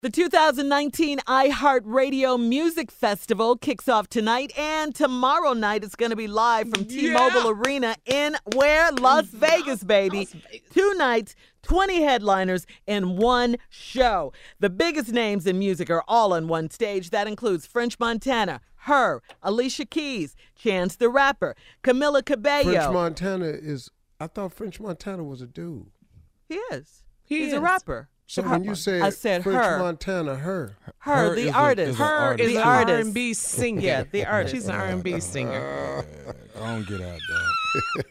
The 2019 iHeartRadio Music Festival kicks off tonight, and tomorrow night it's going to be live from T-Mobile Yeah. Arena in where Las Vegas, baby. Two nights, 20 headliners, and one show. The biggest names in music are all on one stage. That includes French Montana, Her, Alicia Keys, Chance the Rapper, Camila Cabello. French Montana is. I thought French Montana was a dude. He is. He He's a rapper. So when you said, I said French her. Montana, her. Her, the artist. Her the is an artist. R&B singer. Yeah, the artist. She's an R&B singer. I don't get out,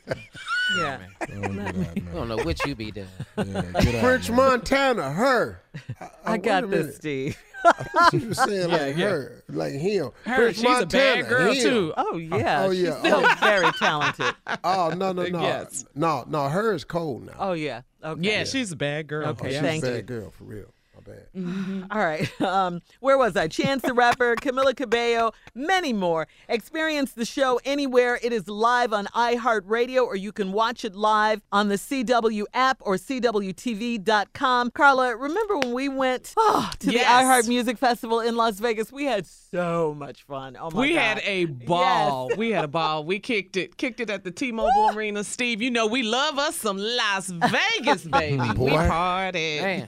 dog. Yeah. I don't get out, man. I don't know what you be doing. French Montana, her. Uh, I wait got this. Steve. I thought you were saying Yeah, like yeah. her, like him. Her, French she's a bad Montana, girl, him. too. Oh, yeah. Oh She's yeah. still oh. very talented. Oh no no no Yes. no no. Her is cold now. Oh, yeah. Okay. Yeah, she's a bad girl. Okay, she's thank a you. bad girl for real. My bad. Mm-hmm. All right. Um, where was I? Chance the Rapper, Camila Cabello, many more. Experience the show anywhere. It is live on iHeartRadio, or you can watch it live on the CW app or CWTV.com. Carla, remember when we went oh, to Yes. the iHeart Music Festival in Las Vegas? We had so much fun. Oh my god. we God. had a ball. We had a ball. We kicked it, kicked it at the T-Mobile Arena. Steve, you know we love us some Las Vegas, baby. we Boy. partied.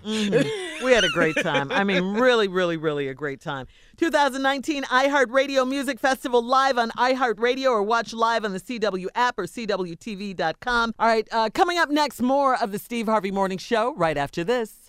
We had a great time. I mean, really, really, really a great time. 2019 iHeartRadio Music Festival live on iHeartRadio or watch live on the CW app or CWTV.com. All right, uh, coming up next, more of the Steve Harvey Morning Show right after this.